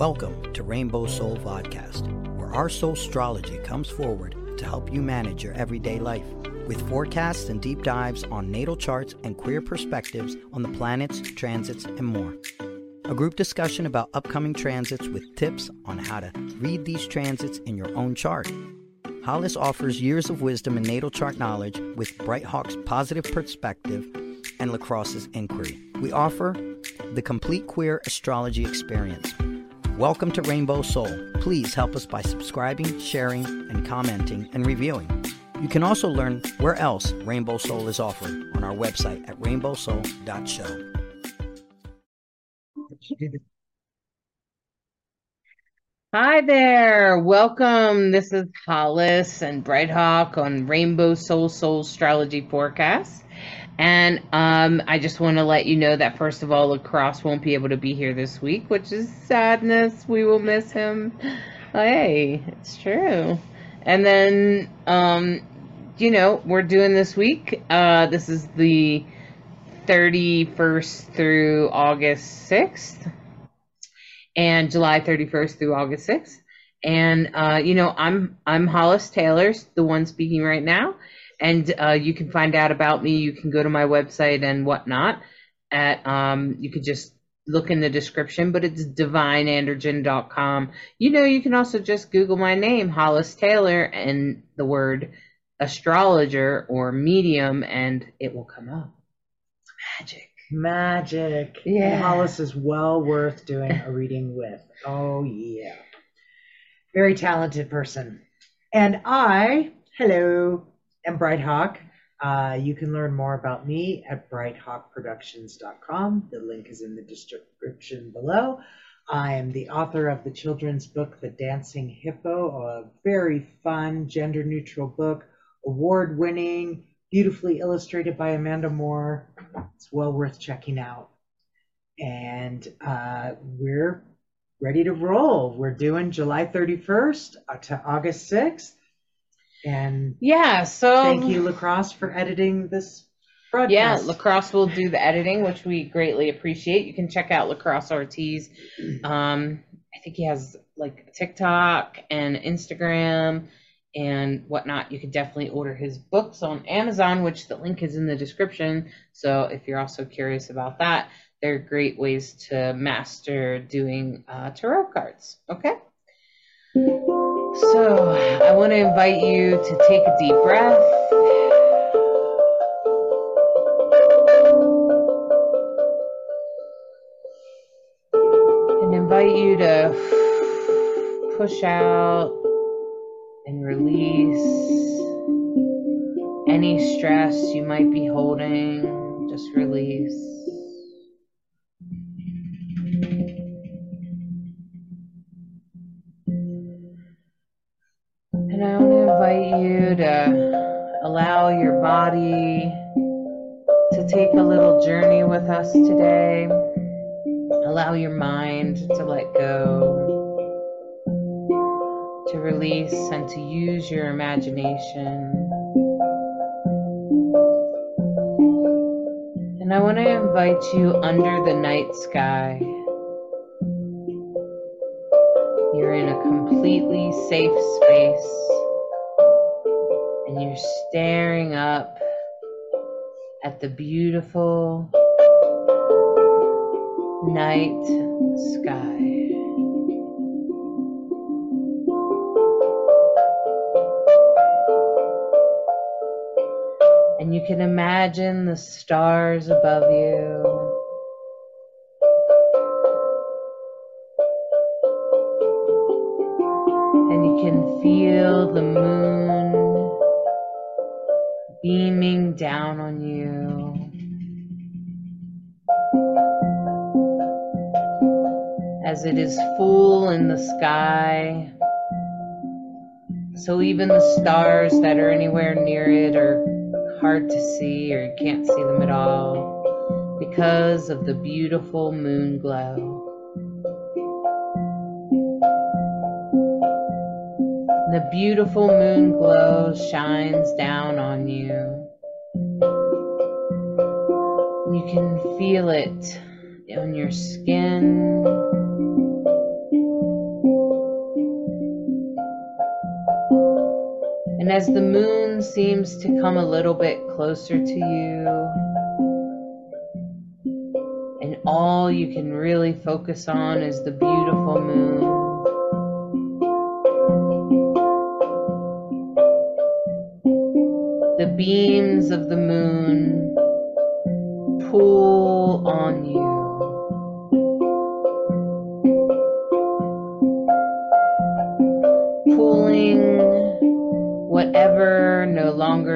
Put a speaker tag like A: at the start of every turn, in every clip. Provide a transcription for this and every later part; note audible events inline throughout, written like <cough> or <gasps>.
A: Welcome to Rainbow Soul Vodcast, where our soul astrology comes forward to help you manage your everyday life with forecasts and deep dives on natal charts and queer perspectives on the planets, transits, and more. A group discussion about upcoming transits with tips on how to read these transits in your own chart. Hollis offers years of wisdom and natal chart knowledge with Bright Hawk's positive perspective and LeKross's inquiry. We offer the complete queer astrology experience. Welcome to Rainbow Soul. Please help us by subscribing, sharing, and commenting and reviewing. You can also learn where else Rainbow Soul is offered on our website at rainbowsoul.show.
B: Hi there. Welcome. This is Hollis and Bright Hawk on Rainbow Soul Soulstrology Forecast. And um, I just want to let you know that, first of all, LeKross won't be able to be here this week, which is sadness. We will miss him. Hey, it's true. And then, um, you know, we're doing this week. Uh, this is the 31st through August 6th and July 31st through August 6th. And uh, you know, I'm I'm Hollis Taylor, the one speaking right now, and uh, you can find out about me. You can go to my website and whatnot. At um, you could just look in the description, but it's divineandrogyne.com. You know, you can also just Google my name, Hollis Taylor, and the word astrologer or medium, and it will come up. Magic.
C: Magic.
B: Yeah.
C: And Hollis is well worth doing a reading with. Oh, yeah. Very talented person. And I, hello, am Bright Hawk. Uh, you can learn more about me at brighthawkproductions.com. The link is in the description below. I am the author of the children's book, The Dancing Hippo, a very fun, gender neutral book, award winning, beautifully illustrated by Amanda Moore. It's well worth checking out. And uh, we're ready to roll. We're doing July 31st to August 6th. And
B: Yeah. So
C: thank you, LeKross, for editing this broadcast.
B: Yeah. LeKross will do the editing, which we greatly appreciate. You can check out LeKross Ortiz. Um, I think he has like TikTok and Instagram and whatnot. You can definitely order his books on Amazon, which the link is in the description. So if you're also curious about that, they're great ways to master doing uh, tarot cards. Okay. So I want to invite you to take a deep breath. and invite you to push out and release any stress you might be holding. Just release. Your body to take a little journey with us today. Allow your mind to let go, to release, and to use your imagination. And I want to invite you under the night sky. You're in a completely safe space, and you're staring up at the beautiful night sky. And you can imagine the stars above you. As it is full in the sky. So even the stars that are anywhere near it are hard to see or you can't see them at all because of the beautiful moon glow. The beautiful moon glow shines down on you. You can feel it on your skin, And as the moon seems to come a little bit closer to you, and all you can really focus on is the beautiful moon. The beams of the moon pull on you.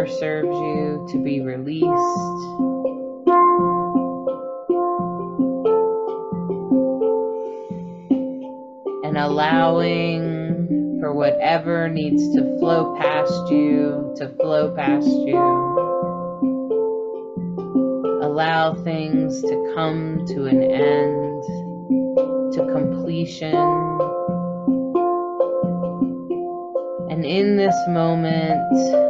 B: Longer serves you to be released. And allowing for whatever needs to flow past you to flow past you. Allow things to come to an end, to completion. And in this moment,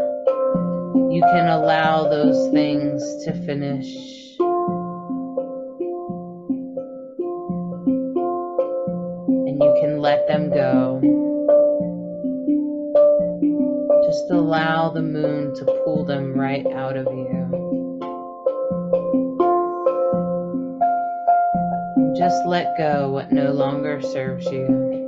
B: you can allow those things to finish. And you can let them go. Just allow the moon to pull them right out of you. Just let go what no longer serves you.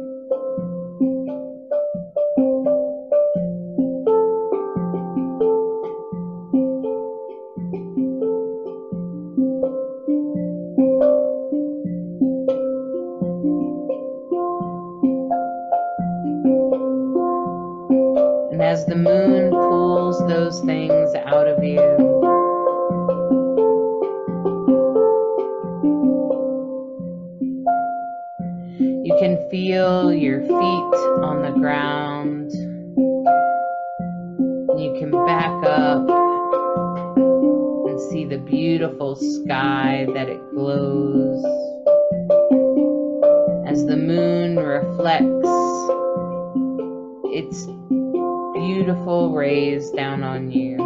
B: You can feel your feet on the ground. You can back up and see the beautiful sky that it glows as the moon reflects its beautiful rays down on you.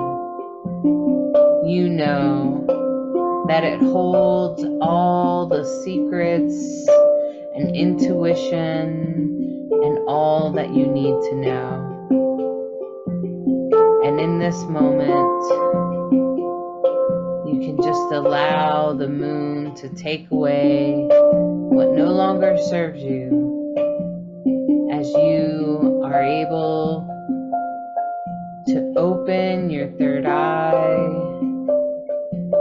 B: You know that it holds all the secrets and intuition and all that you need to know. And in this moment, you can just allow the moon to take away what no longer serves you as you are able to open your third eye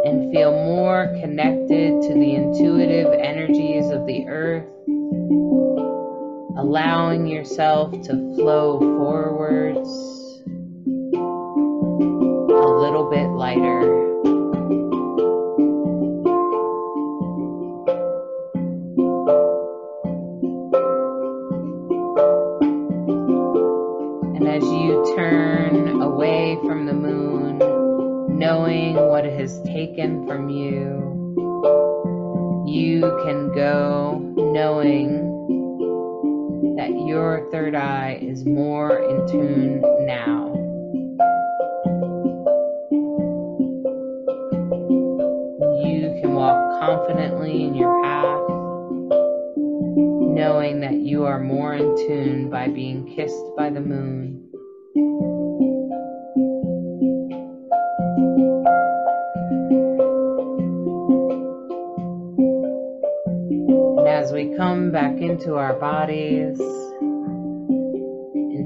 B: and feel more connected to the intuitive energies of the earth, allowing yourself to flow forwards a little bit lighter. And as you turn away from the moon, knowing what it has taken from you, you can go knowing your third eye is more in tune now. You can walk confidently in your path, knowing that you are more in tune by being kissed by the moon. As we come back into our bodies,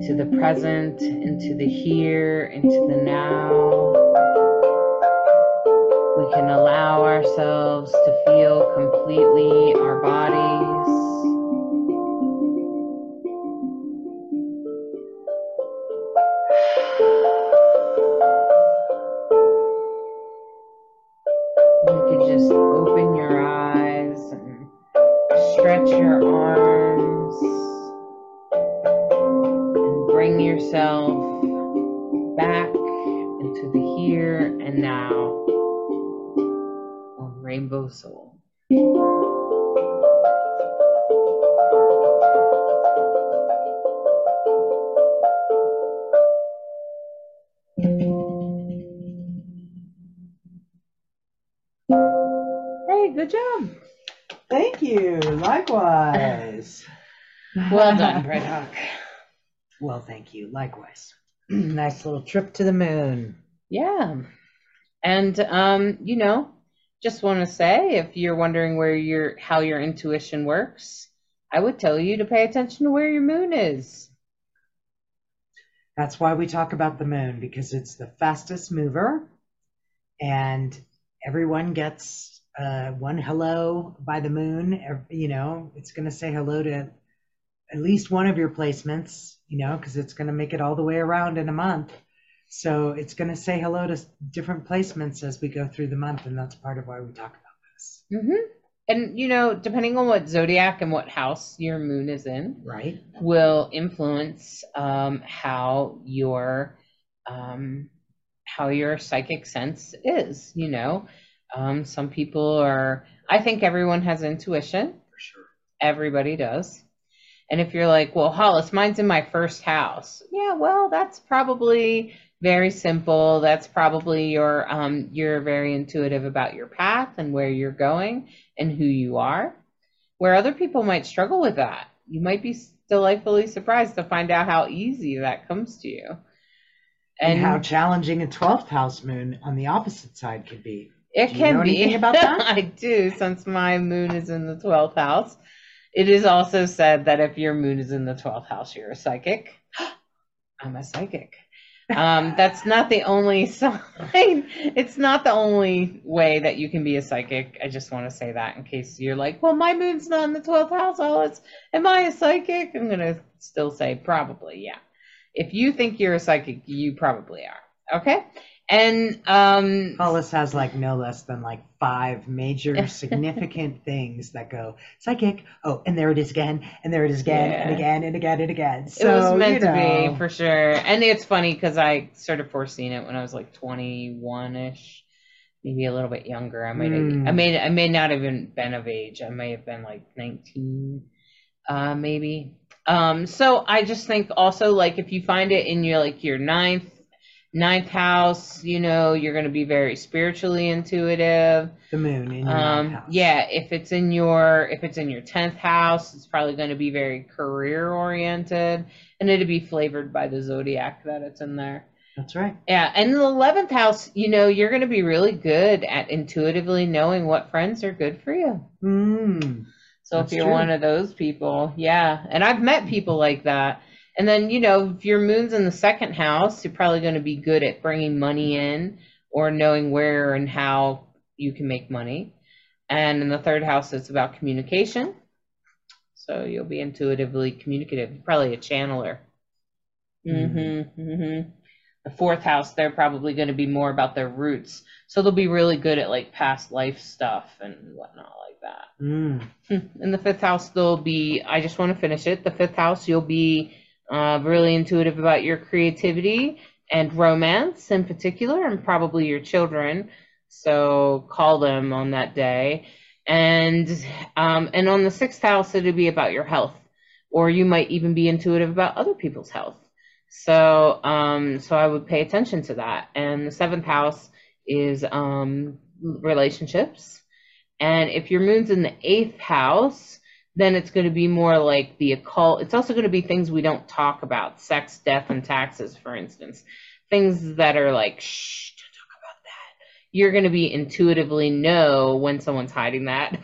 B: into the present, into the here, into the now, we can allow ourselves to feel completely our bodies.
C: Nice little trip to the moon.
B: Yeah. And um, you know, just want to say if you're wondering where your how your intuition works, I would tell you to pay attention to where your moon is.
C: That's why we talk about the moon because it's the fastest mover and everyone gets uh, one hello by the moon. You know, it's going to say hello to at least one of your placements, you know, because it's going to make it all the way around in a month. So it's going to say hello to different placements as we go through the month. And that's part of why we talk about this,
B: hmm And you know, depending on what zodiac and what house your moon is in,
C: right?
B: will influence um, how your um, how your psychic sense is. You know, um, some people are. I think everyone has intuition.
C: For sure.
B: Everybody does. And if you're like, well, Hollis, mine's in my first house. Yeah, well, that's probably very simple. That's probably your um, you're very intuitive about your path and where you're going and who you are. Where other people might struggle with that, you might be delightfully surprised to find out how easy that comes to you.
C: And, how challenging a 12th house moon on the opposite side could be.
B: It
C: Do you
B: can
C: know
B: be.
C: about <laughs> that?
B: I do, since my moon is in the 12th house. It is also said that if your moon is in the 12th house, you're a psychic. <gasps> I'm a psychic. Um, <laughs> that's not the only sign. It's not the only way that you can be a psychic. I just want to say that in case you're like, well, my moon's not in the 12th house. Hollis. Am I a psychic? I'm going to still say probably, yeah. If you think you're a psychic, you probably are. Okay? And um,
C: Hollis has like no less than like five major <laughs> significant things that go psychic. Oh, and there it is again, and there it is again, and again, and again, and again.
B: it
C: So,
B: was meant
C: you
B: to be for sure. And it's funny because I started foreseeing it when I was like 21 ish, maybe a little bit younger. I might,
C: Mm.
B: I may, I may not have even been of age. I may have been like 19, uh, maybe. Um, so I just think also like if you find it in your like your ninth, ninth house, you know, you're going to be very spiritually intuitive.
C: the moon in your ninth
B: Um,
C: house.
B: yeah, if it's in your if it's in your tenth house, it's probably going to be very career oriented, and it'll be flavored by the zodiac that it's in there.
C: that's right.
B: Yeah, and the eleventh house, you know, you're going to be really good at intuitively knowing what friends are good for you.
C: Mm.
B: So if you're
C: true.
B: one of those people, yeah, and I've met people like that. And then you know, if your moon's in the second house, you're probably going to be good at bringing money in or knowing where and how you can make money. And in the third house, it's about communication. So you'll be intuitively communicative, probably a channeler. Mm-hmm, mm-hmm. The fourth house, they're probably going to be more about their roots. So they'll be really good at like past life stuff and whatnot like that.
C: Mm.
B: In the fifth house, they'll be, I just want to finish it. The fifth house, you'll be uh, really intuitive about your creativity and romance in particular, and probably your children. So call them on that day. And um, and on the sixth house, it'll be about your health, or you might even be intuitive about other people's health. So um, so I would pay attention to that. And the seventh house is um, relationships. And if your moon's in the eighth house, then it's going to be more like the occult. It's also going to be things we don't talk about sex, death, and taxes, for instance. Things that are like, shh, don't talk about that. You're going to be intuitively know when someone's hiding that.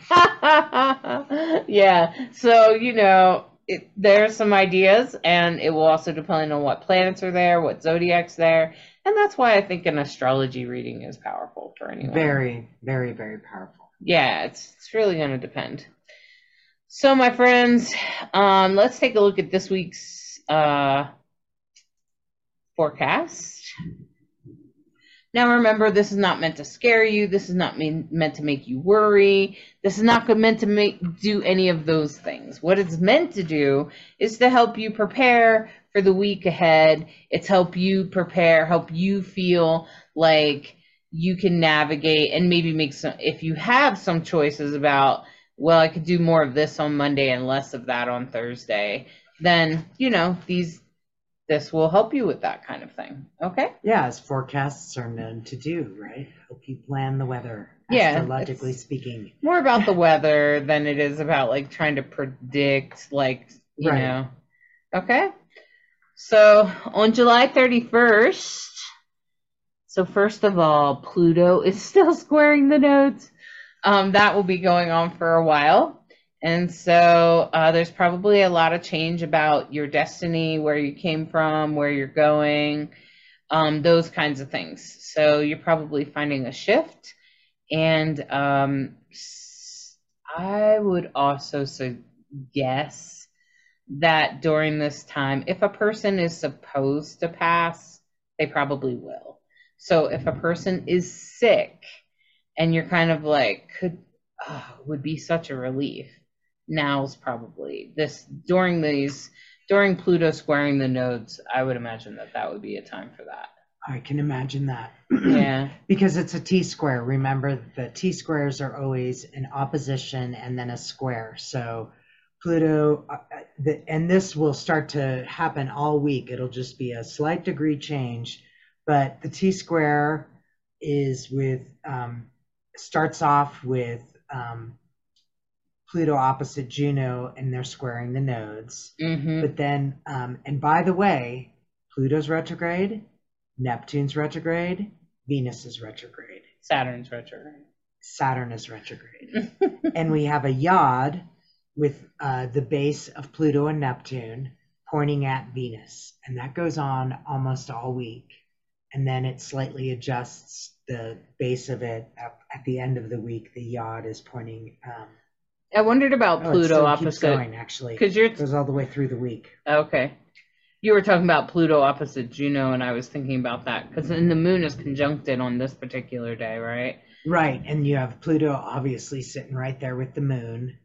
B: <laughs> yeah. So, you know, it, there's some ideas, and it will also depend on what planets are there, what zodiac's there. And that's why I think an astrology reading is powerful for anyone
C: Very, very, very powerful.
B: yeah, it's it's really going to depend. So, my friends, um, let's take a look at this week's uh, forecast. Now, remember, this is not meant to scare you. This is not mean, meant to make you worry. This is not meant to make do any of those things. What it's meant to do is to help you prepare for the week ahead. It's help you prepare, help you feel like you can navigate and maybe make some if you have some choices about well i could do more of this on monday and less of that on thursday then you know these this will help you with that kind of thing okay
C: Yeah, as forecasts are known to do, right? Help you plan the weather,
B: Yeah,
C: astrologically speaking.
B: more about the weather than it is about like trying to predict like you
C: Right.
B: know okay So on July 31st, so first of all, Pluto is <laughs> still squaring the nodes. Um, that will be going on for a while. And so uh, there's probably a lot of change about your destiny, where you came from, where you're going, um, those kinds of things. So you're probably finding a shift. And um, I would also suggest that during this time, if a person is supposed to pass, they probably will. So if a person is sick and you're kind of like, could, oh, would be such a relief, now's probably this during these, during Pluto squaring the nodes, I would imagine that that would be a time for that.
C: I can imagine that.
B: Yeah. <clears throat>
C: because it's a T square. Remember, the T squares are always an opposition and then a square. So Pluto, uh, uh, the, and this will start to happen all week. It'll just be a slight degree change, but the T square is with um, starts off with um, Pluto opposite Juno, and they're squaring the nodes.
B: hmm
C: But then, um, and by the way, Pluto's retrograde, Neptune's retrograde, Venus is retrograde,
B: Saturn's retrograde.
C: Saturn is retrograde. <laughs> and we have a yod with uh, the base of Pluto and Neptune pointing at Venus. And that goes on almost all week. And then it slightly adjusts the base of it at, at the end of the week. The yod is pointing. Um,
B: I wondered about
C: oh,
B: Pluto opposite
C: Juno, actually.
B: because you're
C: It goes all the way through the week.
B: okay. You were talking about Pluto opposite Juno, and I was thinking about that because then the moon is conjuncted on this particular day, right?
C: Right, and you have Pluto obviously sitting right there with the moon,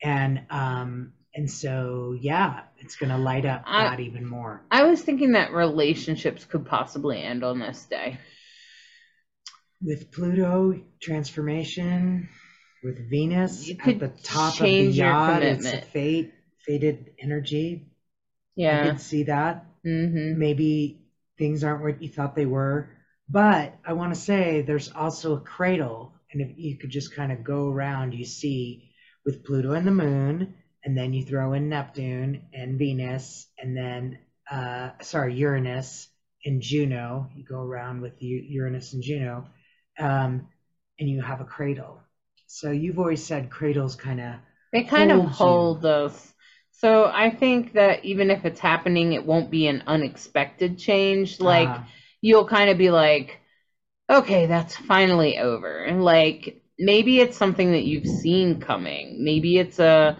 C: and um, and so yeah, it's gonna light up
B: I-
C: that even more.
B: I was thinking that relationships could possibly end on this day.
C: With Pluto transformation, with Venus
B: You
C: at the top of the yod, it's a fate, fated energy.
B: Yeah, I
C: could see that.
B: Mm-hmm.
C: Maybe things aren't what you thought they were, but I want to say there's also a cradle, and if you could just kind of go around, you see with Pluto and the Moon, and then you throw in Neptune and Venus, and then uh, sorry Uranus and Juno. You go around with Uranus and Juno, um, and you have a cradle. So you've always said cradles kind of
B: They kind of
C: Hold you.
B: those. So I think that even if it's happening, it won't be an unexpected change. Like
C: uh,
B: you'll kind of be like, okay, that's finally over. And like maybe it's something that you've seen coming. Maybe it's a,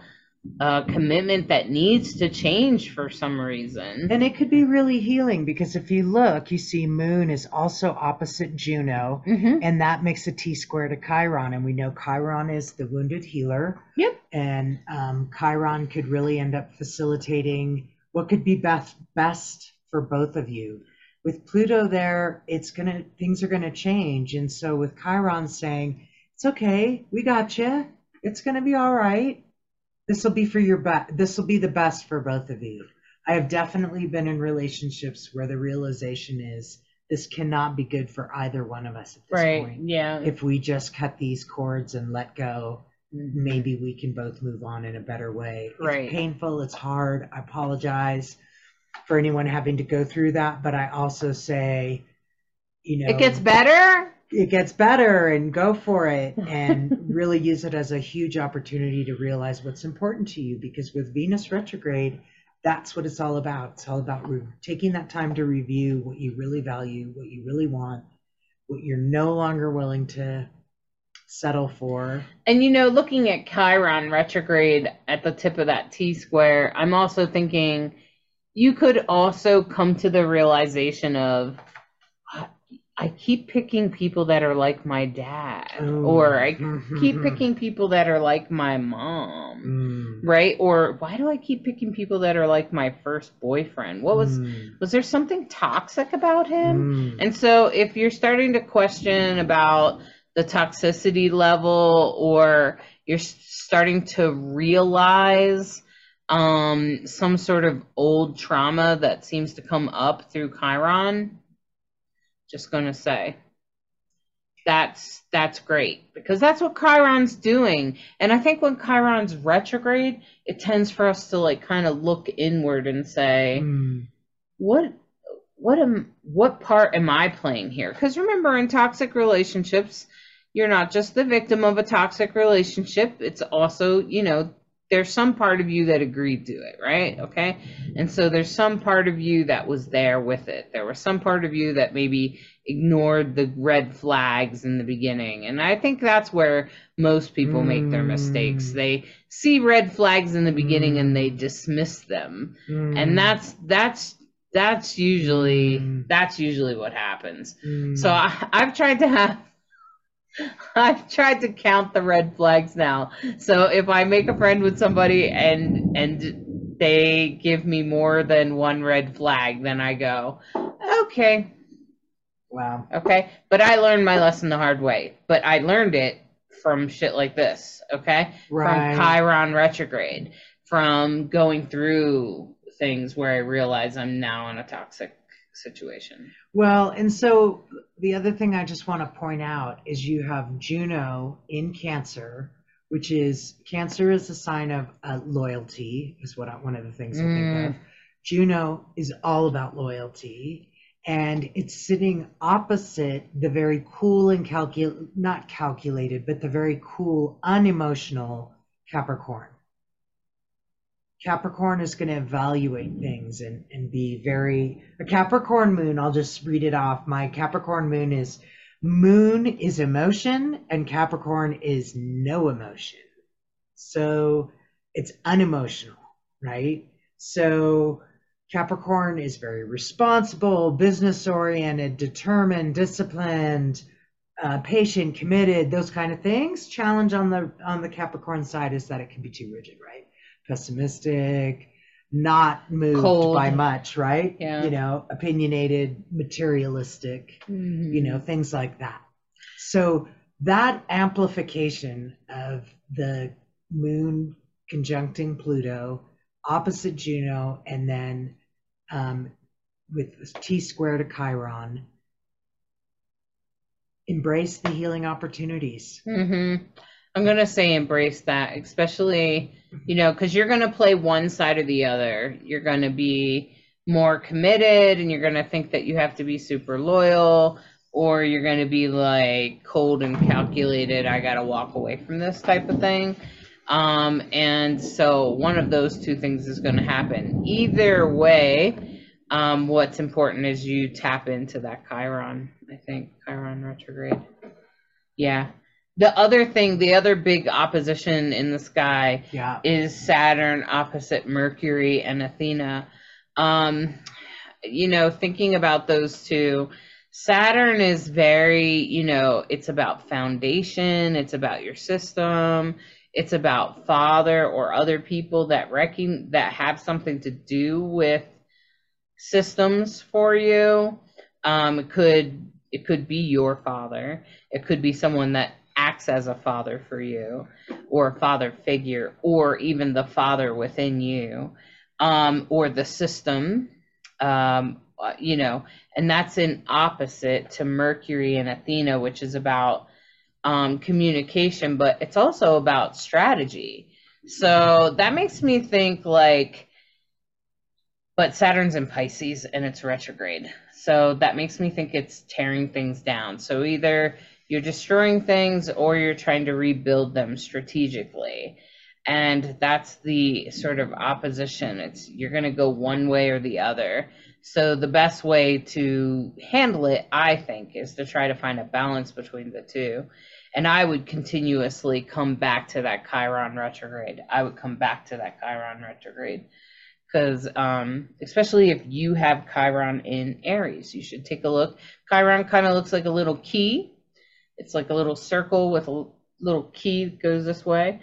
B: a commitment that needs to change for some reason.
C: And it could be really healing because if you look, you see Moon is also opposite Juno,
B: hmm
C: and that makes a T square to Chiron. And we know Chiron is the wounded healer.
B: Yep.
C: And um, Chiron could really end up facilitating what could be best best for both of you. With Pluto there, it's gonna things are gonna change. And so with Chiron saying, "It's okay, we got you. It's gonna be all right. This will be for your. This will be the best for both of you." I have definitely been in relationships where the realization is this cannot be good for either one of us at this
B: Right.
C: point.
B: Yeah.
C: If we just cut these cords and let go, maybe we can both move on in a better way.
B: Right.
C: It's painful, it's hard. I apologize for anyone having to go through that, but I also say, you know,
B: It gets better.
C: It gets better and go for it <laughs> and really use it as a huge opportunity to realize what's important to you because with Venus retrograde, that's what it's all about. It's all about re- taking that time to review what you really value, what you really want, what you're no longer willing to settle for.
B: And you know, looking at Chiron retrograde at the tip of that T square, I'm also thinking you could also come to the realization of "I- keep picking people that are like my dad, or I keep picking people that are like my mom,
C: Mm.
B: right? Or why do I keep picking people that are like my first boyfriend? What was
C: Mm.
B: was there something toxic about him?
C: Mm.
B: And so if you're starting to question about the toxicity level or you're starting to realize um, some sort of old trauma that seems to come up through Chiron, just going to say that's that's great because that's what Chiron's doing. And I think when Chiron's retrograde, it tends for us to like kind of look inward and say,
C: Mm.
B: what what am what part am I playing here? Because remember, in toxic relationships, you're not just the victim of a toxic relationship. It's also, you know, there's some part of you that agreed to it, right? Okay. And so there's some part of you that was there with it. There was some part of you that maybe ignored the red flags in the beginning. And I think that's where most people make their mistakes.
C: Mm.
B: They see red flags in the beginning and they dismiss them.
C: Mm.
B: And that's that's that's usually
C: Mm.
B: that's usually what happens.
C: Mm.
B: So I, I've tried to have <laughs> I've tried to count the red flags now. So if I make a friend with somebody and and they give me more than one red flag, then I go, okay,
C: wow.
B: okay. But I learned my lesson the hard way. But I learned it from shit like this, okay?
C: Right.
B: From Chiron retrograde, from going through things where I realize I'm now in a toxic situation.
C: Well, and so the other thing I just want to point out is you have Juno in Cancer, which is Cancer is a sign of uh, loyalty, is what I, one of the things I think
B: Mm.
C: of. Juno is all about loyalty, and it's sitting opposite the very cool and calcul not calculated, but the very cool, unemotional Capricorn. Capricorn is going to evaluate things and, and be very a Capricorn moon. I'll just read it off. My Capricorn moon is moon is emotion and Capricorn is no emotion. So it's unemotional, right? So Capricorn is very responsible, business oriented, determined, disciplined, uh, patient, committed, those kind of things. Challenge on the on the Capricorn side is that it can be too rigid, right? Pessimistic, not moved
B: Cold.
C: by much, right?
B: Yeah.
C: You know, opinionated, materialistic, you know, things like that. So that amplification of the moon conjuncting Pluto, opposite Juno, and then um, with T square to Chiron, embrace the healing opportunities.
B: Mm-hmm. I'm gonna say embrace that, especially you know, because you're gonna play one side or the other. You're gonna be more committed, and you're gonna think that you have to be super loyal, or you're gonna be like cold and calculated. I gotta walk away from this type of thing. Um, and so one of those two things is gonna happen. Either way, um, what's important is you tap into that Chiron. I think Chiron retrograde. Yeah. The other thing, the other big opposition in the sky
C: Yeah.
B: is Saturn opposite Mercury and Athena. Um, you know, thinking about those two, Saturn is very, you know, it's about foundation, it's about your system, it's about father or other people that reckon that have something to do with systems for you. Um, it could it could be your father. It could be someone that acts as a father for you, or a father figure, or even the father within you, um, or the system. Um, uh, you know, and that's an opposite to Mercury and Athena, which is about um, communication, but it's also about strategy. So that makes me think like, but Saturn's in Pisces and it's retrograde. So that makes me think it's tearing things down. So either you're destroying things or you're trying to rebuild them strategically. And that's the sort of opposition. It's you're going to go one way or the other. So the best way to handle it, I think, is to try to find a balance between the two. And I would continuously come back to that Chiron retrograde. I would come back to that Chiron retrograde because um, especially if you have Chiron in Aries, you should take a look. Chiron kind of looks like a little key. It's like a little circle with a little key that goes this way,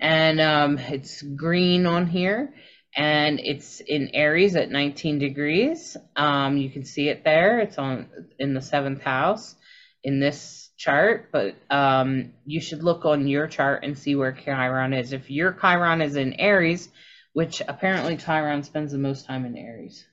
B: and um, it's green on here, and it's in Aries at 19 degrees. Um, you can see it there. It's on in the seventh house in this chart, but um, you should look on your chart and see where Chiron is. If your Chiron is in Aries, which apparently Chiron spends the most time in Aries.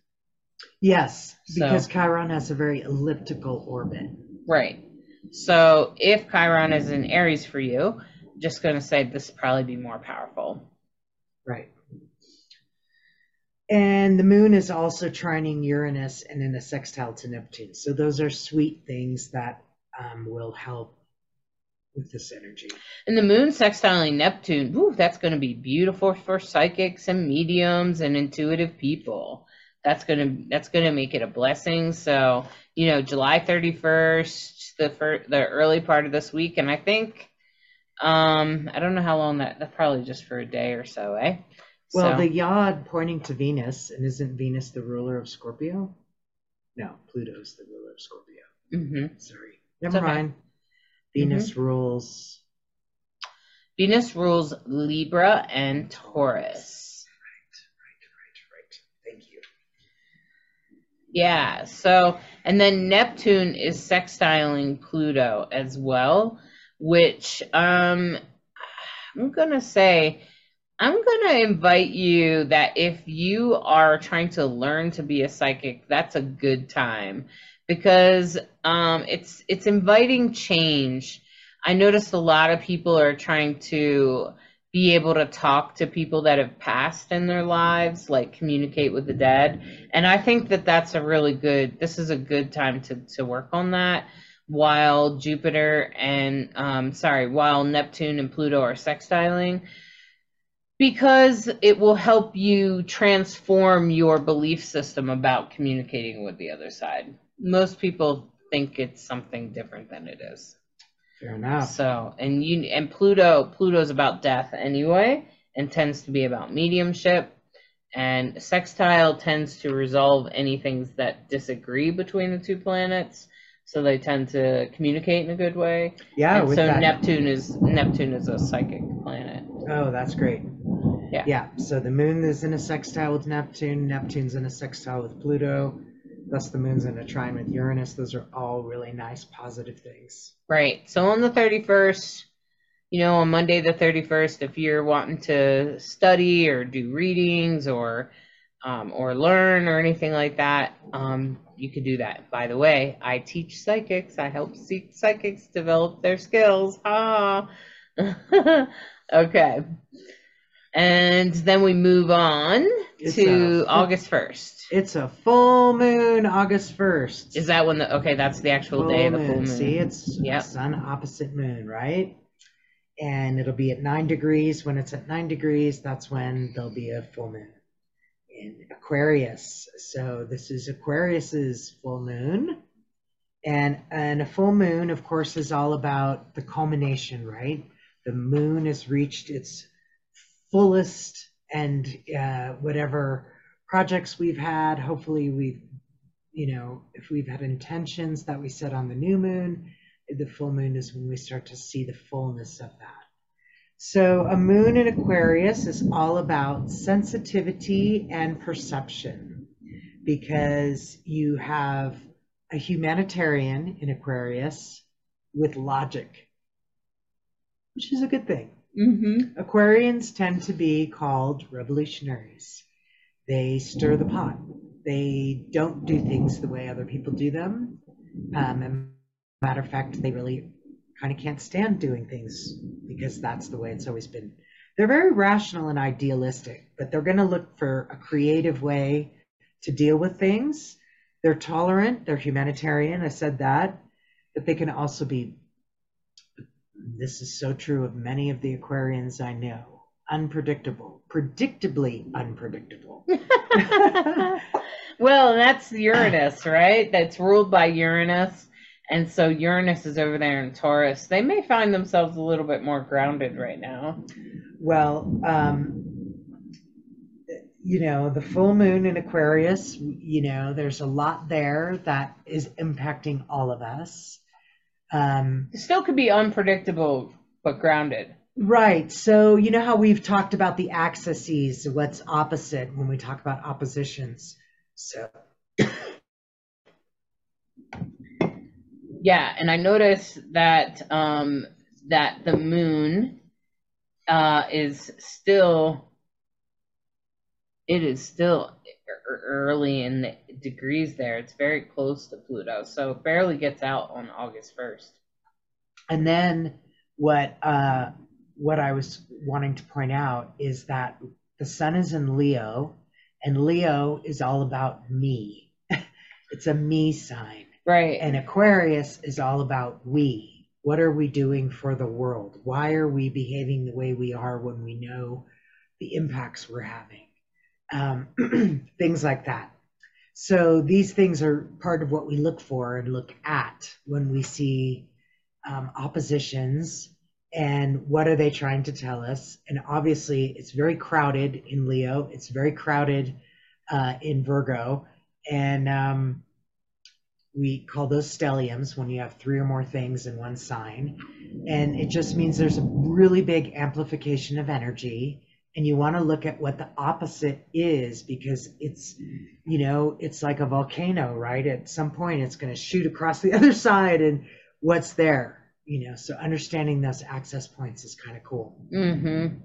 C: Yes,
B: So-
C: because Chiron has a very elliptical orbit.
B: Right. So if Chiron is in Aries for you, just going to say this probably be more powerful.
C: Right. And the moon is also trining Uranus and in a sextile to Neptune. So those are sweet things that um, will help with this energy.
B: And the moon sextiling Neptune, woo, that's going to be beautiful for psychics and mediums and intuitive people. That's going to that's going to make it a blessing. So, you know, July 31st, the fir- the early part of this week and I think um I don't know how long that that's probably just for a day or so, eh?
C: Well,
B: So-
C: the yod pointing to Venus, and isn't Venus the ruler of Scorpio? No, Pluto's the ruler of Scorpio.
B: Mm-hmm.
C: Sorry. Never
B: okay. Mm-hmm.
C: mind. Venus rules.
B: Venus rules Libra and Taurus.
C: Right, right, right. Thank you.
B: Yeah, so and then Neptune is sextiling Pluto as well, which um I'm gonna say I'm gonna invite you that if you are trying to learn to be a psychic, that's a good time because um it's it's inviting change. I noticed a lot of people are trying to be able to talk to people that have passed in their lives, like communicate with the dead. And I think that that's a really good, this is a good time to, to work on that while Jupiter and, um, sorry, while Neptune and Pluto are sextiling, because it will help you transform your belief system about communicating with the other side. Most people think it's something different than it is.
C: Fair enough.
B: So, and you and Pluto, Pluto's about death anyway, and tends to be about mediumship. And sextile tends to resolve any things that disagree between the two planets. So they tend to communicate in a good way.
C: yeah,
B: and so
C: that.
B: Neptune is Neptune is a psychic planet.
C: Oh, that's great.
B: Yeah.
C: Yeah. So the moon is in a sextile with Neptune. Neptune's in a sextile with Pluto. Thus, the moon's in a trine with Uranus. Those are all really nice, positive things.
B: Right. So on the 31st, you know, on Monday the 31st, if you're wanting to study or do readings or um, or learn or anything like that, um, you could do that. By the way, I teach psychics. I help psychics develop their skills. Ah. <laughs> okay. And then we move on
C: It's
B: to
C: a-
B: August 1st.
C: It's a full moon, August 1st.
B: Is that when the okay? That's the actual day of the full moon.
C: See, it's
B: Yep.
C: sun opposite moon, right? And it'll be at nine degrees. When it's at nine degrees, that's when there'll be a full moon in Aquarius. So this is Aquarius's full moon. And and a full moon, of course, is all about the culmination, right? The moon has reached its fullest and uh, whatever projects we've had, hopefully we've you know, if we've had intentions that we set on the new moon, the full moon is when we start to see the fullness of that. So, a moon in Aquarius is all about sensitivity and perception because you have a humanitarian in Aquarius with logic, which is a good thing.
B: Mm-hmm.
C: Aquarians tend to be called revolutionaries. They stir the pot. They don't do things the way other people do them. Um, and matter of fact, they really kind of can't stand doing things because that's the way it's always been. They're very rational and idealistic, but they're going to look for a creative way to deal with things. They're tolerant, they're humanitarian, I said that, but they can also be this is so true of many of the Aquarians I know. Unpredictable, predictably unpredictable. <laughs>
B: well, that's Uranus, right? That's ruled by Uranus. And so Uranus is over there in Taurus. They may find themselves a little bit more grounded right now.
C: Well, um, you know, the full moon in Aquarius, you know, there's a lot there that is impacting all of us. Um,
B: It still could be unpredictable, but grounded.
C: Right. So, you know how we've talked about the axes, what's opposite when we talk about oppositions. So, <coughs>
B: Yeah, and I noticed that um, that the moon uh, is still it is still early in the degrees there. It's very close to Pluto, so it barely gets out on August first.
C: and then what uh, what I was wanting to point out is that the sun is in Leo And Leo is all about me. <laughs> it's a me sign.
B: Right.
C: And Aquarius is all about we. What are we doing for the world? Why are we behaving the way we are when we know the impacts we're having? Um, <clears throat> things like that. So these things are part of what we look for and look at when we see um, oppositions and what are they trying to tell us. And obviously it's very crowded in leo. It's very crowded uh, in virgo. And um, we call those stelliums when you have three or more things in one sign. And it just means there's a really big amplification of energy and you want to look at what the opposite is because it's you know it's like a volcano right? At some point it's going to shoot across the <laughs> other side and what's there? You know so understanding those access points is kind of cool.
B: Mm-hmm.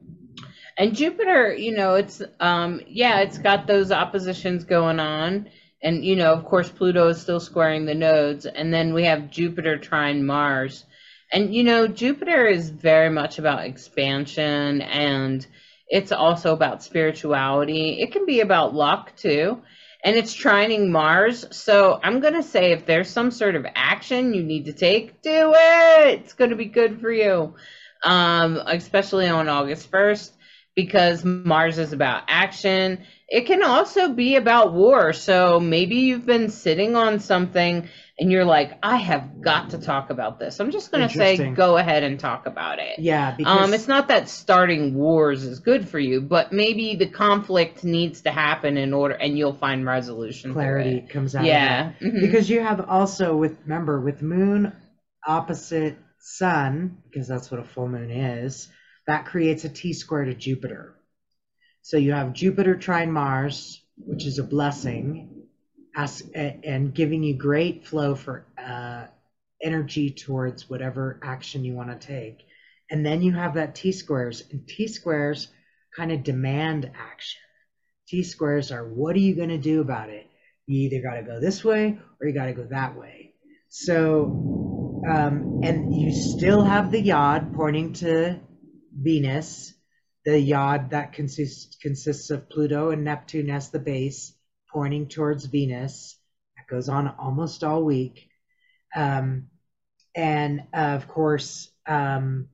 B: and jupiter you know it's um yeah it's got those oppositions going on. And you know of course pluto is still squaring the nodes and then we have jupiter trine mars. And you know jupiter is very much about expansion and it's also about spirituality it can be about luck too and it's trining Mars. So I'm going to say if there's some sort of action you need to take, do it. It's going to be good for you, um, especially on August 1st, because Mars is about action. It can also be about war. So maybe you've been sitting on something and you're like, I have got to talk about this. I'm just going to say, go ahead and talk about it.
C: Yeah.
B: Because... Um, it's not that starting wars is good for you, but maybe the conflict needs to happen in order, and you'll find resolution.
C: Clarity comes out.
B: Yeah.
C: Mm-hmm. Because you have also with remember with Moon opposite Sun, because that's what a full moon is. That creates a T square to Jupiter. So you have Jupiter trine Mars, which is a blessing and giving you great flow for uh, energy towards whatever action you want to take. And then you have that T squares, and T squares kind of demand action. T squares are what are you going to do about it? You either got to go this way or you got to go that way. So, um, and you still have the yod pointing to Venus, the yod that consists consists of Pluto and Neptune as the base, pointing towards Venus. That goes on almost all week. Um, and uh, of course, um,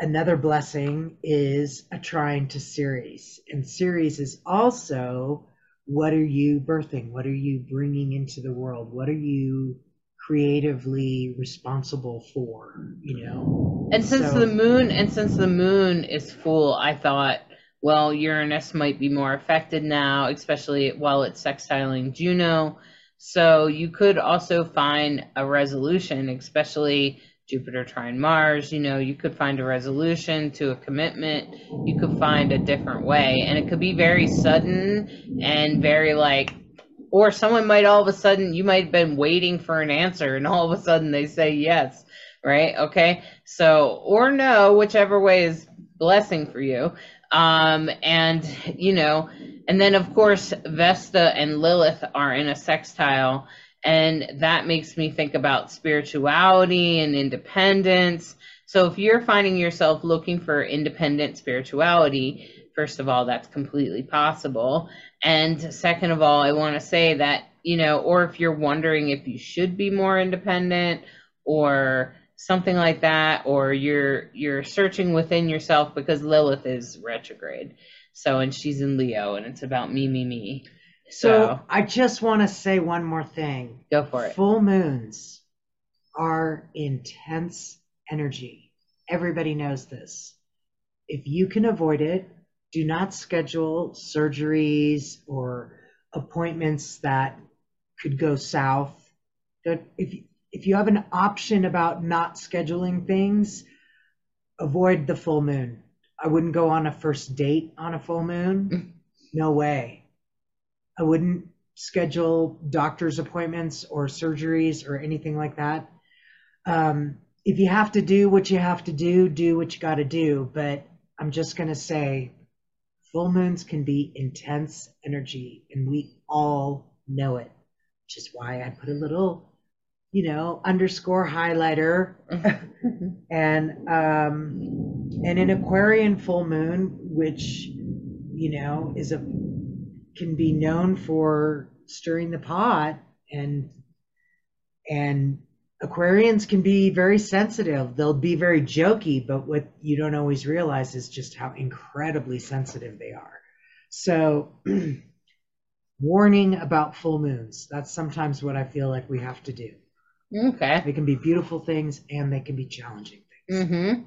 C: another blessing is a trine to Ceres. And Ceres is also what are you birthing? What are you bringing into the world? What are you creatively responsible for? You know?
B: And since so, the moon, and since the moon is full, I thought well, Uranus might be more affected now, especially while it's sextiling Juno. So you could also find a resolution, especially Jupiter trine Mars. You know, you could find a resolution to a commitment. You could find a different way. And it could be very sudden and very like, or someone might all of a sudden, you might have been waiting for an answer and all of a sudden they say yes, right? Okay. So, or no, whichever way is blessing for you. Um, and, you know, and then of course, Vesta and Lilith are in a sextile. And that makes me think about spirituality and independence. So if you're finding yourself looking for independent spirituality, first of all, that's completely possible. And second of all, I want to say that, you know, or if you're wondering if you should be more independent or something like that or you're you're searching within yourself because Lilith is retrograde. So and she's in Leo and it's about me me me.
C: So, so I just want to say one more thing.
B: Go for it.
C: Full moons are intense energy. Everybody knows this. If you can avoid it, do not schedule surgeries or appointments that could go south. If if you have an option about not scheduling things, avoid the full moon. I wouldn't go on a first date on a full moon. Mm. No way. I wouldn't schedule doctor's appointments or surgeries or anything like that. Um, if you have to do what you have to do, do what you got to do. But I'm just going to say full moons can be intense energy, and we all know it, which is why I put a little you know, underscore highlighter. <laughs> and um, and an Aquarian full moon, which you know is a can be known for stirring the pot and and Aquarians can be very sensitive. They'll be very jokey, but what you don't always realize is just how incredibly sensitive they are. So, <clears throat> warning about full moons. That's sometimes what I feel like we have to do.
B: Okay.
C: They can be beautiful things and they can be challenging things.
B: Mm-hmm.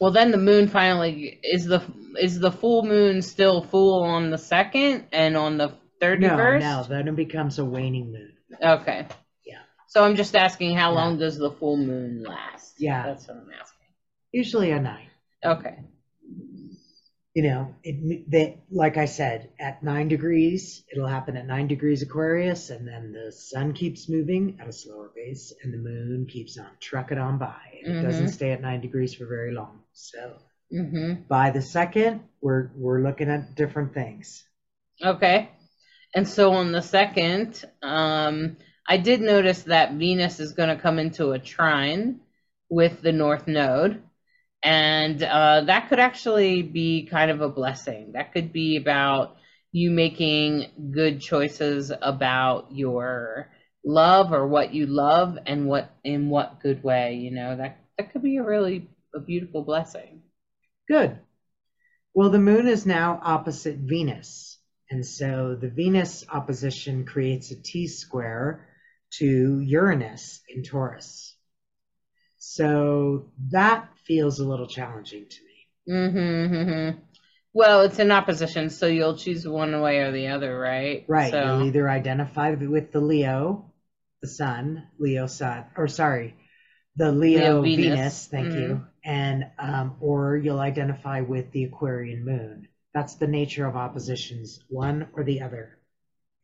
B: Well, then the moon finally is the is the full moon still full on the second and on the thirty
C: No,
B: first.
C: no, then it becomes a waning moon.
B: Okay. So I'm just asking, how long does the full moon last?
C: Yeah.
B: That's what I'm asking.
C: Usually a night.
B: Okay.
C: you know, it that like I said, at nine degrees, it'll happen at nine degrees Aquarius, and then the sun keeps moving at a slower pace, and the moon keeps on trucking on by. And It doesn't
B: Mhm.
C: stay at nine degrees for very long. So
B: Mm-hmm.
C: by the second, we're we're looking at different things.
B: Okay. And so on the second, um, I did notice that Venus is going to come into a trine with the North Node. And uh, that could actually be kind of a blessing. That could be about you making good choices about your love or what you love and what in what good way, you know. That that could be a really a beautiful blessing.
C: Good. Well, the moon is now opposite Venus. And so the Venus opposition creates a T square to Uranus in Taurus. So that feels a little challenging to me.
B: Mm-hmm, mm-hmm. Well, it's in opposition, so you'll choose one way or the other, right?
C: Right.
B: So,
C: You'll either identify with the Leo, the sun, Leo sun, or sorry, the Leo,
B: Leo Venus.
C: Venus, thank you, and um, or you'll identify with the Aquarian moon. That's the nature of oppositions, one or the other.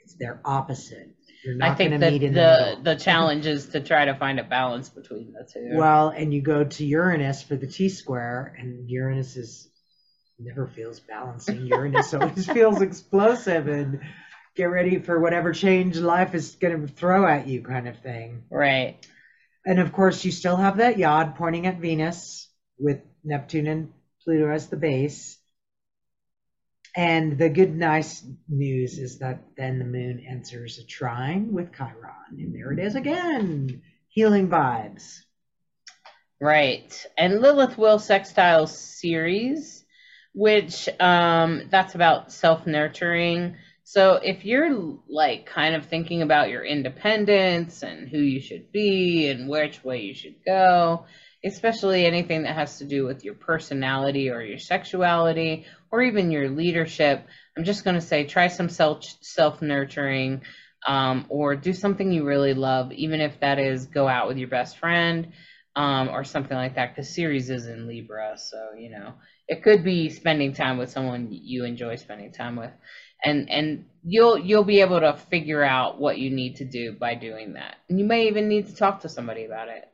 C: It's their opposite. You're
B: I think that
C: meet in the,
B: the the challenge is to try to find a balance between the two.
C: Well, and you go to Uranus for the T square, and Uranus is never feels balancing. Uranus always <laughs> feels explosive and get ready for whatever change life is going to throw at you, kind of thing.
B: right.
C: And of course, you still have that yod pointing at Venus with Neptune and Pluto as the base. And the good, nice news is that then the moon enters a trine with Chiron. And there it is again. Healing vibes.
B: Right. And Lilith will sextile Ceres, which um that's about self-nurturing. So if you're like kind of thinking about your independence and who you should be and which way you should go, especially anything that has to do with your personality or your sexuality or even your leadership, I'm just going to say try some self self-nurturing um, or do something you really love, even if that is go out with your best friend um, or something like that. Because Ceres is in Libra, so you know it could be spending time with someone you enjoy spending time with, and and you'll you'll be able to figure out what you need to do by doing that. And you may even need to talk to somebody about it.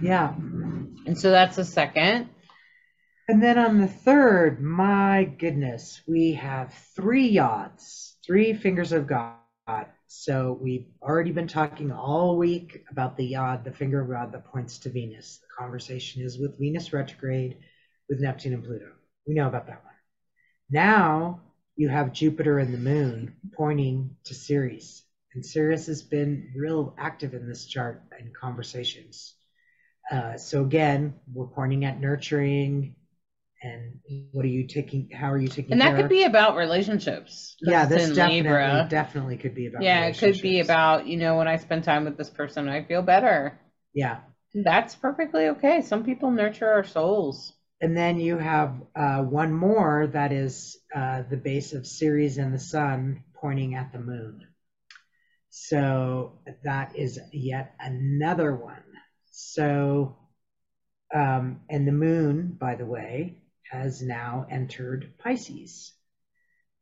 C: Yeah.
B: And so that's the second.
C: And then on the third, my goodness, we have three yods, three fingers of God. So we've already been talking all week about the yod, the finger of God that points to Venus. The conversation is with Venus retrograde, with Neptune and Pluto. We know about that one. Now you have Jupiter and the moon pointing to Ceres. And Ceres has been real active in this chart and conversations. Uh, so again, we're pointing at nurturing, and what are you taking how are you taking
B: And that could
C: of-
B: be about relationships
C: yeah this definitely
B: Libra.
C: definitely could be about
B: Yeah, it could be about, you know, when I spend time with this person, I feel better.
C: yeah
B: That's perfectly okay. Some people nurture our souls.
C: and then you have uh, one more that is uh, the base of Ceres and the sun pointing at the moon so that is yet another one so um, and the moon by the way has now entered Pisces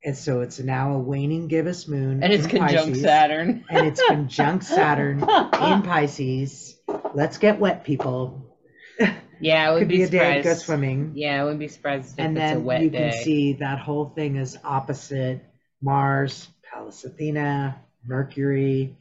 C: and so it's now a waning gibbous moon
B: And it's conjunct
C: Pisces.
B: Saturn.
C: and it's conjunct Saturn in <laughs> Pisces. Let's get wet, people.
B: yeah, it would
C: Could be,
B: be
C: a day to go swimming.
B: Yeah, I wouldn't be surprised if
C: and
B: it's a
C: then you
B: day.
C: can see that whole thing is opposite Mars, Pallas Athena, Mercury.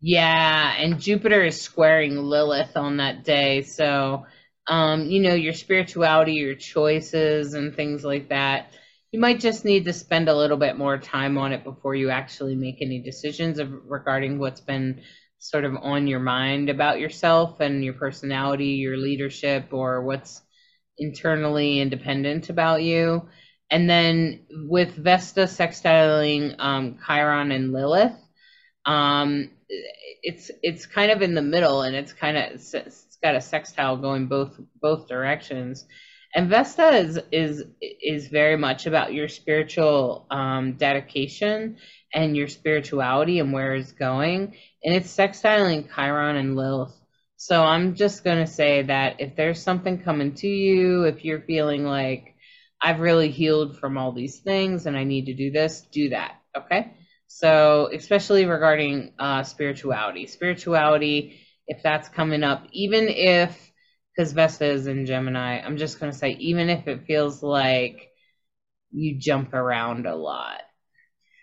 B: Yeah, and Jupiter is squaring Lilith on that day. So, um, you know, your spirituality, your choices, and things like that. you might just need to spend a little bit more time on it before you actually make any decisions of, regarding what's been sort of on your mind about yourself and your personality, your leadership, or what's internally independent about you. And then with Vesta sextiling um, Chiron and Lilith, um, it's it's kind of in the middle, and it's kind of it's, it's got a sextile going both both directions. And Vesta is is is very much about your spiritual um, dedication and your spirituality and where it's going, and it's sextiling Chiron and Lilith. So I'm just gonna say that if there's something coming to you, if you're feeling like I've really healed from all these things and I need to do this, do that. Okay. So, especially regarding uh, spirituality, spirituality, if that's coming up, even if, because Vesta is in Gemini, I'm just going to say, even if it feels like you jump around a lot,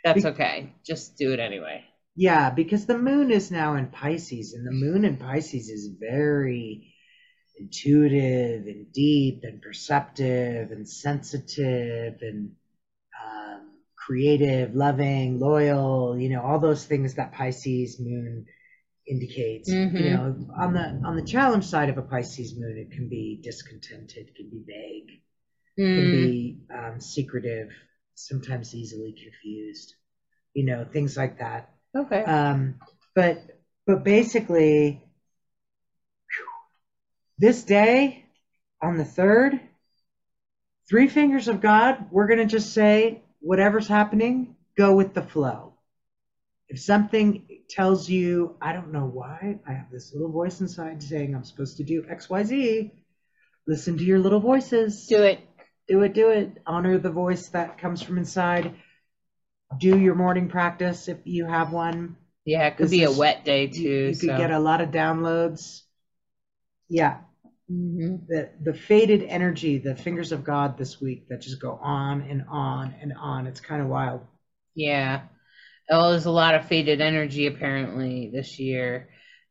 B: that's okay. Just do it anyway.
C: Yeah, because the moon is now in Pisces, and the moon in Pisces is very intuitive and deep and perceptive and sensitive and um, creative, loving, loyal, you know, all those things that Pisces moon indicates.
B: Mhm.
C: You know, on the on the challenge side of a Pisces moon, it can be discontented, can be vague, can
B: Mm,
C: be um, secretive, sometimes easily confused. You know, things like that.
B: okay.
C: Um, but but basically, this day on the third, three fingers of God, we're gonna just say whatever's happening, go with the flow. If something tells you, I don't know why, I have this little voice inside saying I'm supposed to do X, Y, Z. Listen to your little voices
B: do it.
C: do it, do it. Honor the voice that comes from inside. Do your morning practice if you have one.
B: Yeah, it could
C: This
B: be a wet day too.
C: You, you could get a lot of downloads. Yeah,
B: Mhm.
C: the the faded energy, the fingers of God this week that just go on and on and on. It's kind of wild.
B: Yeah. Well, there's a lot of faded energy apparently this year.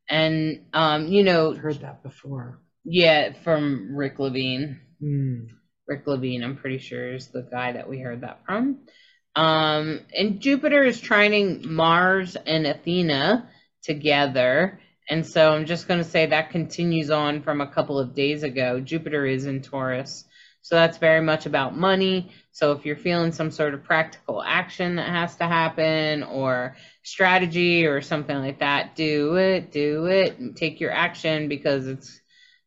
B: And um, you know,
C: I've heard that before.
B: yeah, from Rick Levine.
C: Hmm.
B: Rick Levine, I'm pretty sure is the guy that we heard that from. Um, and Jupiter is trining Mars and Athena together. And so I'm just going to say that continues on from a couple of days ago. Jupiter is in Taurus. So that's very much about money. So if you're feeling some sort of practical action that has to happen or strategy or something like that, do it, do it, and take your action because it's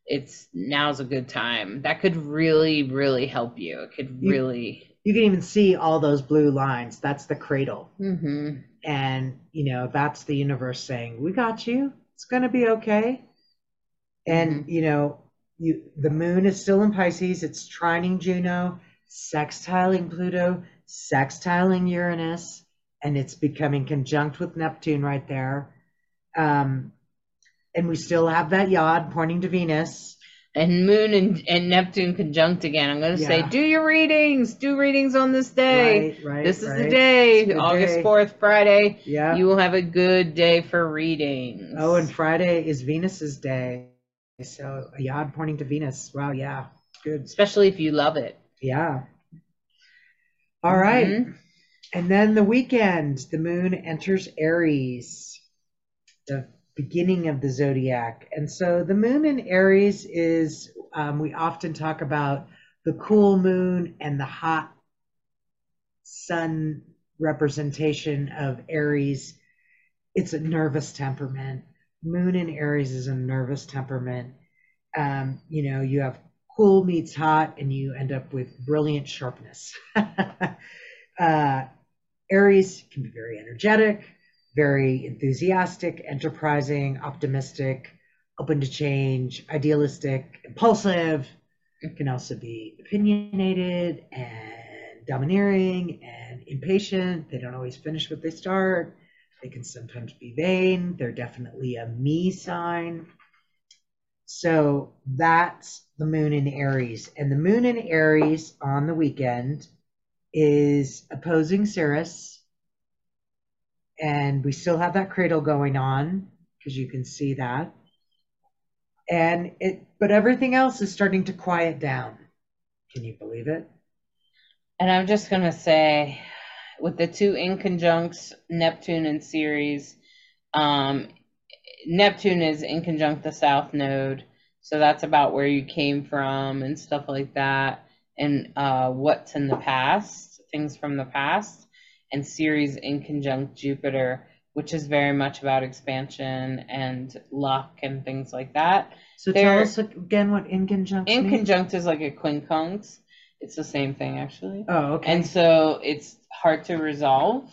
B: it's now's a good time. That could really, really help you. It could
C: You-
B: really.
C: You can even see all those blue lines. That's the cradle.
B: hmm
C: and you know that's the universe saying we got you it's going to be okay. And
B: Mhm.
C: you know you the moon is still in pisces it's trining juno sextiling pluto sextiling uranus and it's becoming conjunct with neptune right there. Um and we still have that yod pointing to venus
B: And Moon and, and Neptune conjunct again. I'm going to say, do your readings. Do readings on this day.
C: right right
B: this is the day,
C: It's a good
B: August
C: day.
B: 4th, Friday.
C: yeah
B: You will have a good day for readings.
C: oh and friday is venus's day so a yod pointing to venus wow yeah good
B: especially if you love it.
C: Yeah. All right.
B: Mhm.
C: And then the weekend, the moon enters Aries, the beginning of the zodiac. And so the moon in Aries is, um, we often talk about the cool moon and the hot sun representation of Aries. It's a nervous temperament. Moon in Aries is a nervous temperament. Um, you know, you have cool meets hot and you end up with brilliant sharpness. <laughs> uh, Aries can be very energetic, very enthusiastic, enterprising, optimistic, open to change, idealistic, impulsive. It can also be opinionated and domineering and impatient. They don't always finish what they start. They can sometimes be vain. They're definitely a me sign. So that's the moon in Aries. And the moon in Aries on the weekend is opposing Ceres. And we still have that cradle going on because you can see that. And it, but everything else is starting to quiet down. Can you believe it?
B: And I'm just going to say, with the two in inconjuncts, Neptune and Ceres, um, Neptune is in conjunct the South Node. So that's about where you came from and stuff like that, and uh, what's in the past, things from the past. And Ceres inconjunct Jupiter, which is very much about expansion and luck and things like that.
C: So
B: They're-
C: tell us again what inconjunct means.
B: Inconjunct is like a quincunx. It's the same thing actually.
C: Oh, okay.
B: And so it's hard to resolve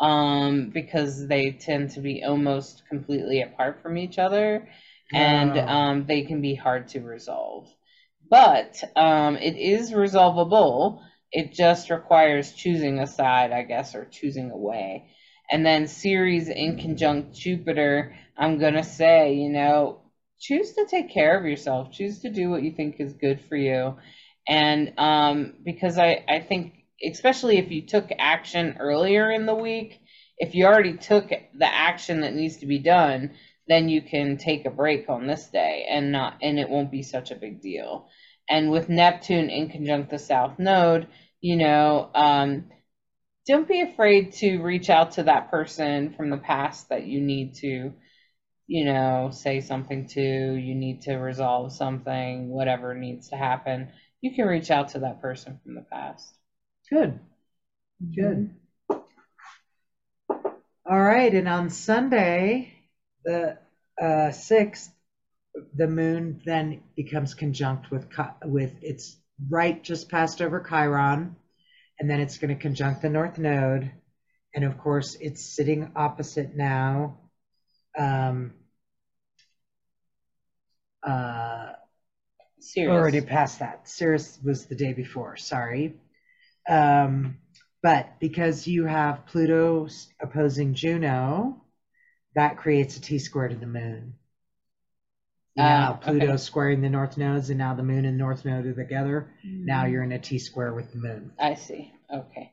B: um, because they tend to be almost completely apart from each other and
C: Oh.
B: um, they can be hard to resolve. But um, it is resolvable. It just requires choosing a side, I guess, or choosing a way. And then Ceres in conjunct Jupiter, I'm going to say, you know, choose to take care of yourself, choose to do what you think is good for you. And um, because I, I think, especially if you took action earlier in the week, if you already took the action that needs to be done, then you can take a break on this day and not and it won't be such a big deal. And with Neptune in conjunct the South Node, you know, um, don't be afraid to reach out to that person from the past that you need to, you know, say something to, you need to resolve something, whatever needs to happen. You can reach out to that person from the past.
C: Good. Good. All right, and on Sunday, the uh, sixth, the moon then becomes conjunct with Chi- with it's right just passed over Chiron, and then it's going to conjunct the North Node, and of course it's sitting opposite now. Um, uh,
B: Ceres.
C: already past that. Ceres was the day before. Sorry. Um, but because you have Pluto opposing Juno, that creates a T square to the moon. Now
B: Ah, okay.
C: Pluto squaring the north nodes, and now the moon and north node are together. Now you're in a T square with the moon.
B: I see. Okay.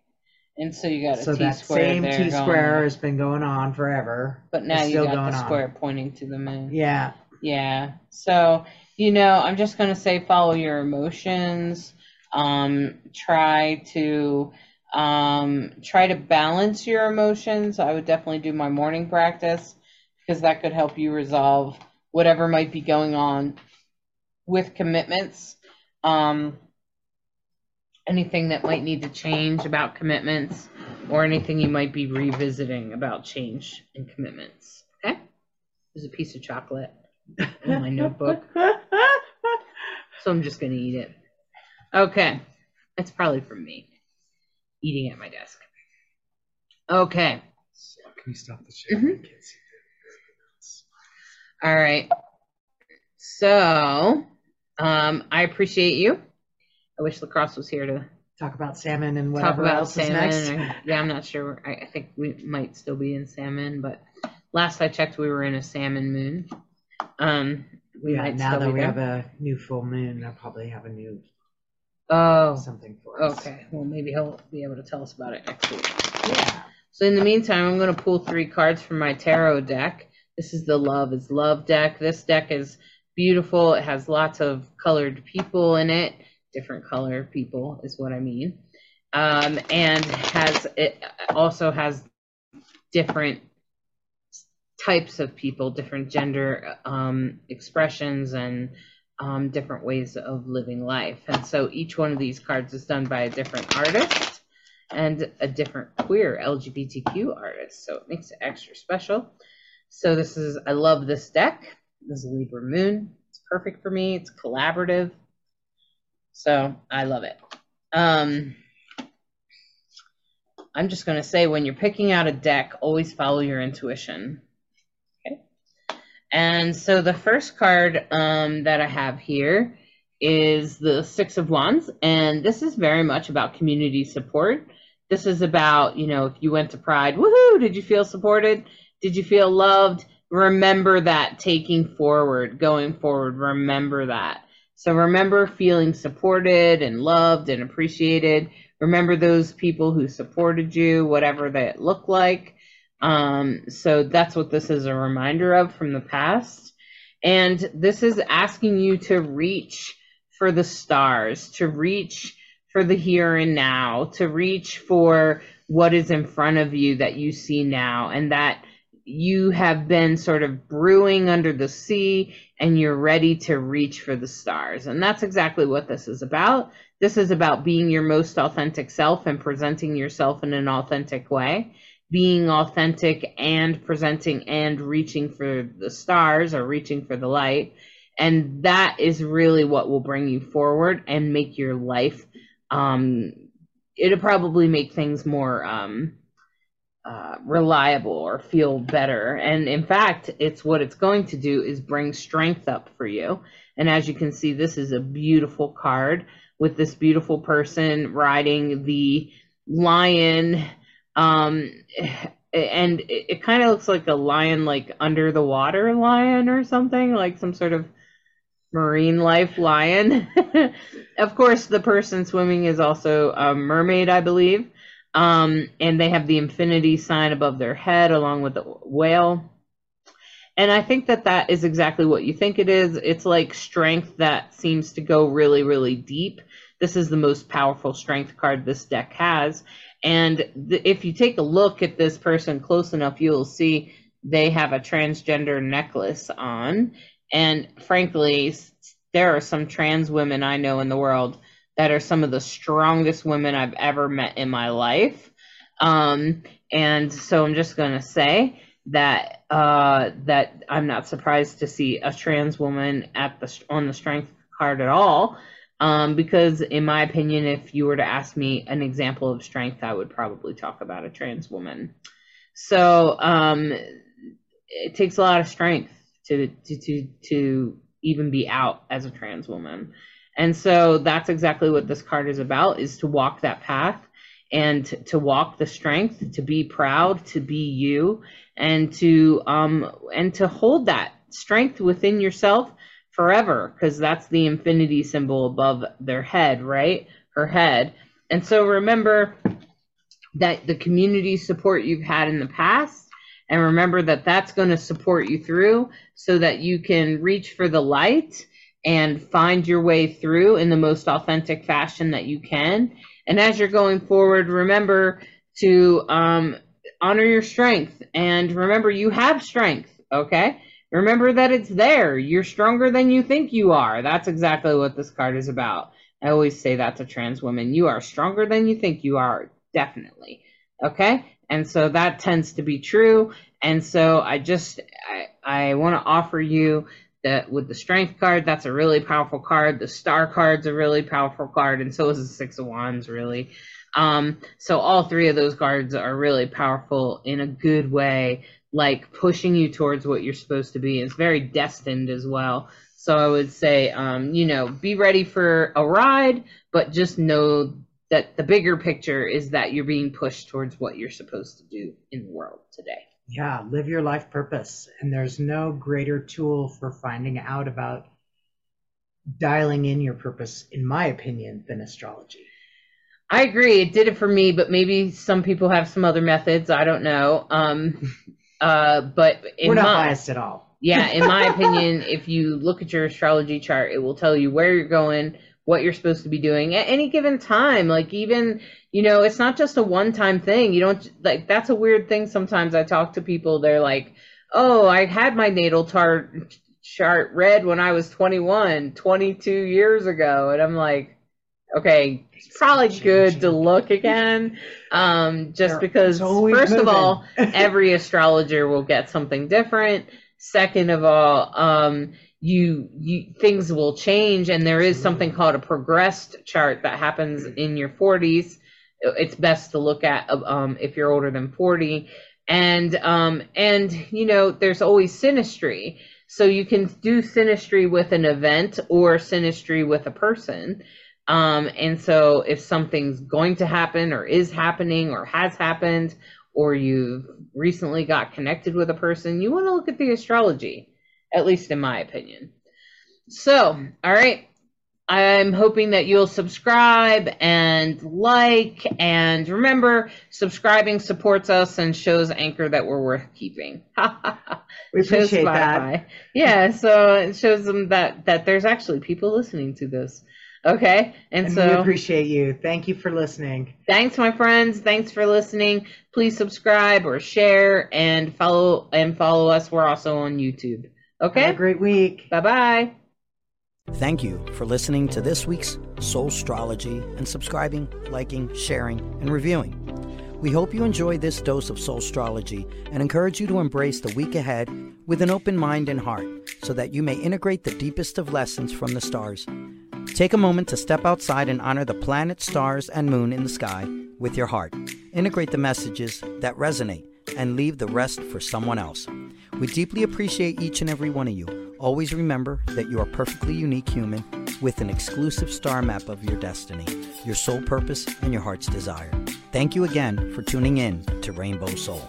B: And so you got a
C: So
B: T
C: that
B: square
C: same T square
B: on.
C: has been going on forever.
B: but now
C: It's
B: you got the
C: on.
B: square pointing to the moon.
C: Yeah.
B: Yeah. So, you know, I'm just going to say follow your emotions. Um, try to um, try to balance your emotions. I would definitely do my morning practice because that could help you resolve whatever might be going on with commitments. Um, anything that might need to change about commitments or anything you might be revisiting about change and commitments. Okay? There's a piece of chocolate in my notebook, so I'm just gonna eat it. Okay, That's probably from me eating at my desk. Okay,
D: So can you stop the share? Can't see
B: all right. So, um, I appreciate you. I wish LeKross was here to
C: Talk about salmon and
B: talk
C: whatever
B: about
C: else is
B: salmon.
C: next.
B: Or, yeah, I'm not sure. I, I think we might still be in salmon, but last I checked, we were in a salmon moon. Um, we
C: yeah,
B: might
C: now that we
B: there.
C: have a new full moon, I'll probably have a new
B: Oh,
C: something for us.
B: okay. Well, maybe he'll be able to tell us about it next week.
C: Yeah.
B: So in the meantime, I'm going to pull three cards from my tarot deck. This is the Love is Love deck. This deck is beautiful. It has lots of colored people in it. Different color people is what I mean. Um, and has it also has different types of people, different gender um, expressions, and um, different ways of living life. And so each one of these cards is done by a different artist and a different queer LGBTQ artist. So it makes it extra special. So this is, I love this deck. This is Libra Moon. It's perfect for me. It's collaborative. So I love it. Um, I'm just going to say when you're picking out a deck, always follow your intuition. Okay. And so the first card um, that I have here is the Six of Wands. And this is very much about community support. This is about, you know, if you went to Pride, woohoo, did you feel supported? Did you feel loved? Remember that taking forward, going forward, remember that. So remember feeling supported and loved and appreciated. Remember those people who supported you, whatever that looked like. Um, so that's what this is a reminder of from the past. And this is asking you to reach for the stars, to reach for the here and now, to reach for what is in front of you that you see now, and that you have been sort of brewing under the sea and you're ready to reach for the stars. And that's exactly what this is about. This is about being your most authentic self and presenting yourself in an authentic way, being authentic and presenting and reaching for the stars or reaching for the light. And that is really what will bring you forward and make your life. Um, it'll probably make things more um, uh, reliable or feel better. And in fact, it's what it's going to do is bring strength up for you. And as you can see, this is a beautiful card with this beautiful person riding the lion. Um, and it, it kind of looks like a lion, like under the water lion or something, like some sort of marine life lion. <laughs> of course, the person swimming is also a mermaid, I believe. Um, and they have the infinity sign above their head along with the whale. And I think that that is exactly what you think it is. It's like strength that seems to go really, really deep. This is the most powerful strength card this deck has. And th- if you take a look at this person close enough, you'll see they have a transgender necklace on. And frankly, there are some trans women I know in the world that are some of the strongest women I've ever met in my life. Um, and so I'm just going to say that uh, that I'm not surprised to see a trans woman at the on the strength card at all. Um, because in my opinion, if you were to ask me an example of strength, I would probably talk about a trans woman. So um, it takes a lot of strength to to to to even be out as a trans woman. And so that's exactly what this card is about is to walk that path and to walk the strength, to be proud, to be you and to um and to hold that strength within yourself forever because that's the infinity symbol above their head, right? Her head. And so remember that the community support you've had in the past and remember that that's going to support you through so that you can reach for the light and find your way through in the most authentic fashion that you can. And as you're going forward, remember to um, honor your strength and remember you have strength, okay? Remember that it's there. You're stronger than you think you are. That's exactly what this card is about. I always say that to trans women. You are stronger than you think you are, definitely. Okay? And so that tends to be true. And so I just I, I want to offer you that with the strength card, that's a really powerful card. The star card's a really powerful card, and so is the six of wands, really. Um, so all three of those cards are really powerful in a good way, like pushing you towards what you're supposed to be. It's very destined as well. So I would say, um, you know, be ready for a ride, but just know that the bigger picture is that you're being pushed towards what you're supposed to do in the world today.
C: Yeah, live your life purpose. And there's no greater tool for finding out about dialing in your purpose, in my opinion, than astrology.
B: I agree. It did it for me, but maybe some people have some other methods. I don't know. Um, <laughs> uh, but
C: we're not
B: my,
C: biased at all.
B: yeah, in my <laughs> opinion, if you look at your astrology chart, it will tell you where you're going, what you're supposed to be doing at any given time. Like even you know, it's not just a one time thing. You don't like that's a weird thing sometimes I talk to people they're like, "Oh, I had my natal chart chart read when I was 21, 22 years ago." And I'm like, "Okay, it's probably good to look again." Um just because first moving. of all, <laughs> every astrologer will get something different. Second of all, um you you things will change and there is something called a progressed chart that happens in your 40s it's best to look at um, if you're older than 40 and um, and you know there's always synastry. so you can do synastry with an event or synastry with a person. Um, and so if something's going to happen or is happening or has happened or you've recently got connected with a person you want to look at the astrology at least in my opinion so all right I'm hoping that you'll subscribe and like. And remember, subscribing supports us and shows Anchor that we're worth keeping. <laughs>
C: we appreciate that.
B: Yeah, so it shows them that that there's actually people listening to this. Okay. And,
C: And
B: so
C: we appreciate you. Thank you for listening.
B: thanks my friends. Thanks for listening. Please subscribe or share and follow and follow us. We're also on YouTube. Okay.
C: Have a great week.
B: Bye-bye.
A: Thank you for listening to this week's Soulstrology and subscribing, liking, sharing, and reviewing. We hope you enjoy this dose of Soulstrology and encourage you to embrace the week ahead with an open mind and heart so that you may integrate the deepest of lessons from the stars. Take a moment to step outside and honor the planet, stars, and moon in the sky with your heart. Integrate the messages that resonate and leave the rest for someone else. We deeply appreciate each and every one of you. Always remember that you are perfectly unique human with an exclusive star map of your destiny, your soul purpose, and your heart's desire. Thank you again for tuning in to Rainbow Soul.